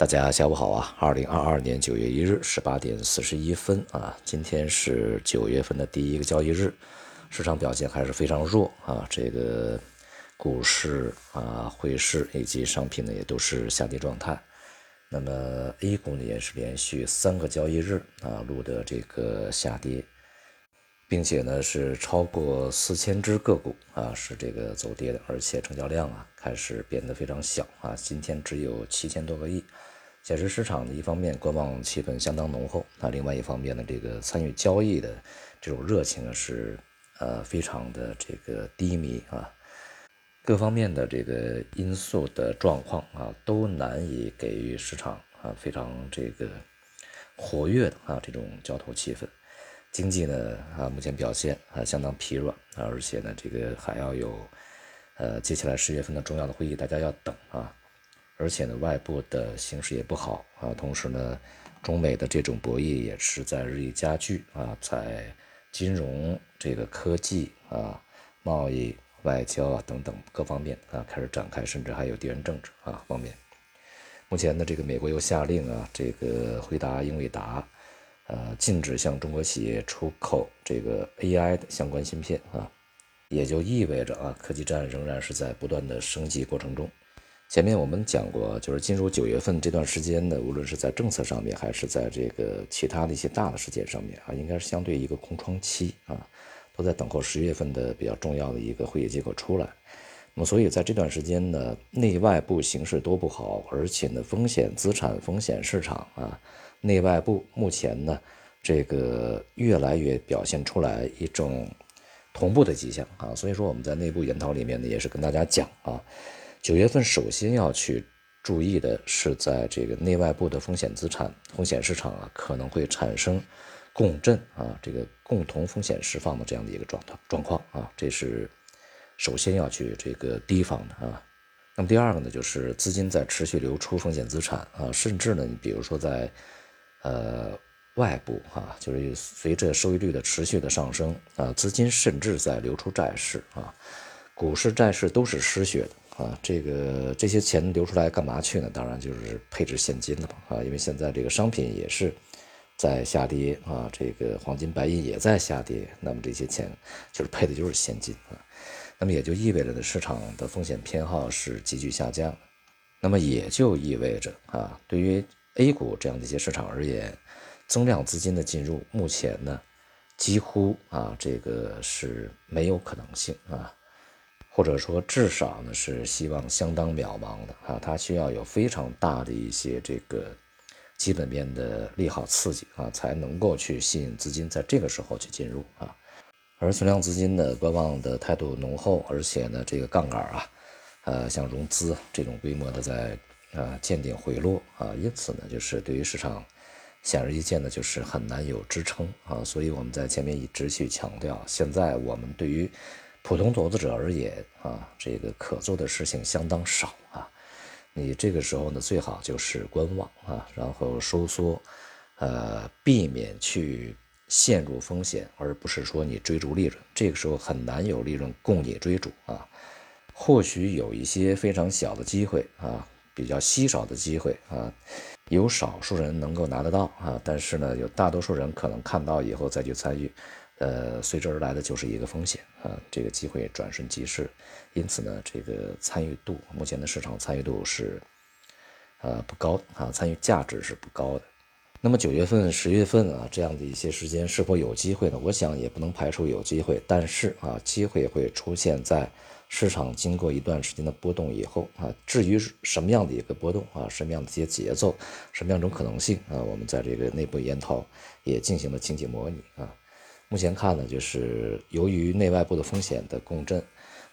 大家下午好啊！二零二二年九月一日十八点四十一分啊，今天是九月份的第一个交易日，市场表现还是非常弱啊。这个股市啊、汇市以及商品呢也都是下跌状态。那么 A 股呢也是连续三个交易日啊录得这个下跌，并且呢是超过四千只个股啊是这个走跌的，而且成交量啊开始变得非常小啊，今天只有七千多个亿。显示市场的一方面观望气氛相当浓厚，那另外一方面呢，这个参与交易的这种热情是呃非常的这个低迷啊，各方面的这个因素的状况啊都难以给予市场啊非常这个活跃的啊这种交投气氛，经济呢啊目前表现啊相当疲软啊，而且呢这个还要有呃接下来十月份的重要的会议，大家要等啊。而且呢，外部的形势也不好啊，同时呢，中美的这种博弈也是在日益加剧啊，在金融、这个科技啊、贸易、外交啊等等各方面啊开始展开，甚至还有地缘政治啊方面。目前呢，这个美国又下令啊，这个回答英伟达，呃，禁止向中国企业出口这个 AI 的相关芯片啊，也就意味着啊，科技战仍然是在不断的升级过程中。前面我们讲过，就是进入九月份这段时间呢，无论是在政策上面，还是在这个其他的一些大的事件上面啊，应该是相对一个空窗期啊，都在等候十月份的比较重要的一个会议结果出来。那么，所以在这段时间呢，内外部形势都不好，而且呢，风险资产、风险市场啊，内外部目前呢，这个越来越表现出来一种同步的迹象啊。所以说，我们在内部研讨里面呢，也是跟大家讲啊。九月份首先要去注意的是，在这个内外部的风险资产、风险市场啊，可能会产生共振啊，这个共同风险释放的这样的一个状态状况啊，这是首先要去这个提防的啊。那么第二个呢，就是资金在持续流出风险资产啊，甚至呢，你比如说在呃外部啊，就是随着收益率的持续的上升啊，资金甚至在流出债市啊，股市、债市都是失血的。啊，这个这些钱流出来干嘛去呢？当然就是配置现金了嘛。啊，因为现在这个商品也是在下跌啊，这个黄金白银也在下跌，那么这些钱就是配的就是现金啊。那么也就意味着呢，市场的风险偏好是急剧下降。那么也就意味着啊，对于 A 股这样的一些市场而言，增量资金的进入目前呢，几乎啊这个是没有可能性啊。或者说，至少呢是希望相当渺茫的啊，它需要有非常大的一些这个基本面的利好刺激啊，才能够去吸引资金在这个时候去进入啊。而存量资金的观望的态度浓厚，而且呢这个杠杆啊，呃像融资这种规模的在啊见顶回落啊，因此呢就是对于市场显而易见的就是很难有支撑啊，所以我们在前面一直去强调，现在我们对于。普通投资者而言啊，这个可做的事情相当少啊。你这个时候呢，最好就是观望啊，然后收缩，呃，避免去陷入风险，而不是说你追逐利润。这个时候很难有利润供你追逐啊。或许有一些非常小的机会啊，比较稀少的机会啊，有少数人能够拿得到啊，但是呢，有大多数人可能看到以后再去参与。呃，随之而来的就是一个风险啊，这个机会转瞬即逝，因此呢，这个参与度，目前的市场参与度是呃不高啊，参与价值是不高的。那么九月份、十月份啊，这样的一些时间是否有机会呢？我想也不能排除有机会，但是啊，机会会出现在市场经过一段时间的波动以后啊。至于什么样的一个波动啊，什么样的一些节奏，什么样一种可能性啊，我们在这个内部研讨也进行了情景模拟啊。目前看呢，就是由于内外部的风险的共振，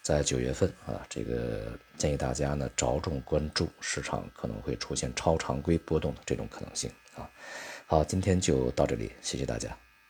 在九月份啊，这个建议大家呢着重关注市场可能会出现超常规波动的这种可能性啊。好，今天就到这里，谢谢大家。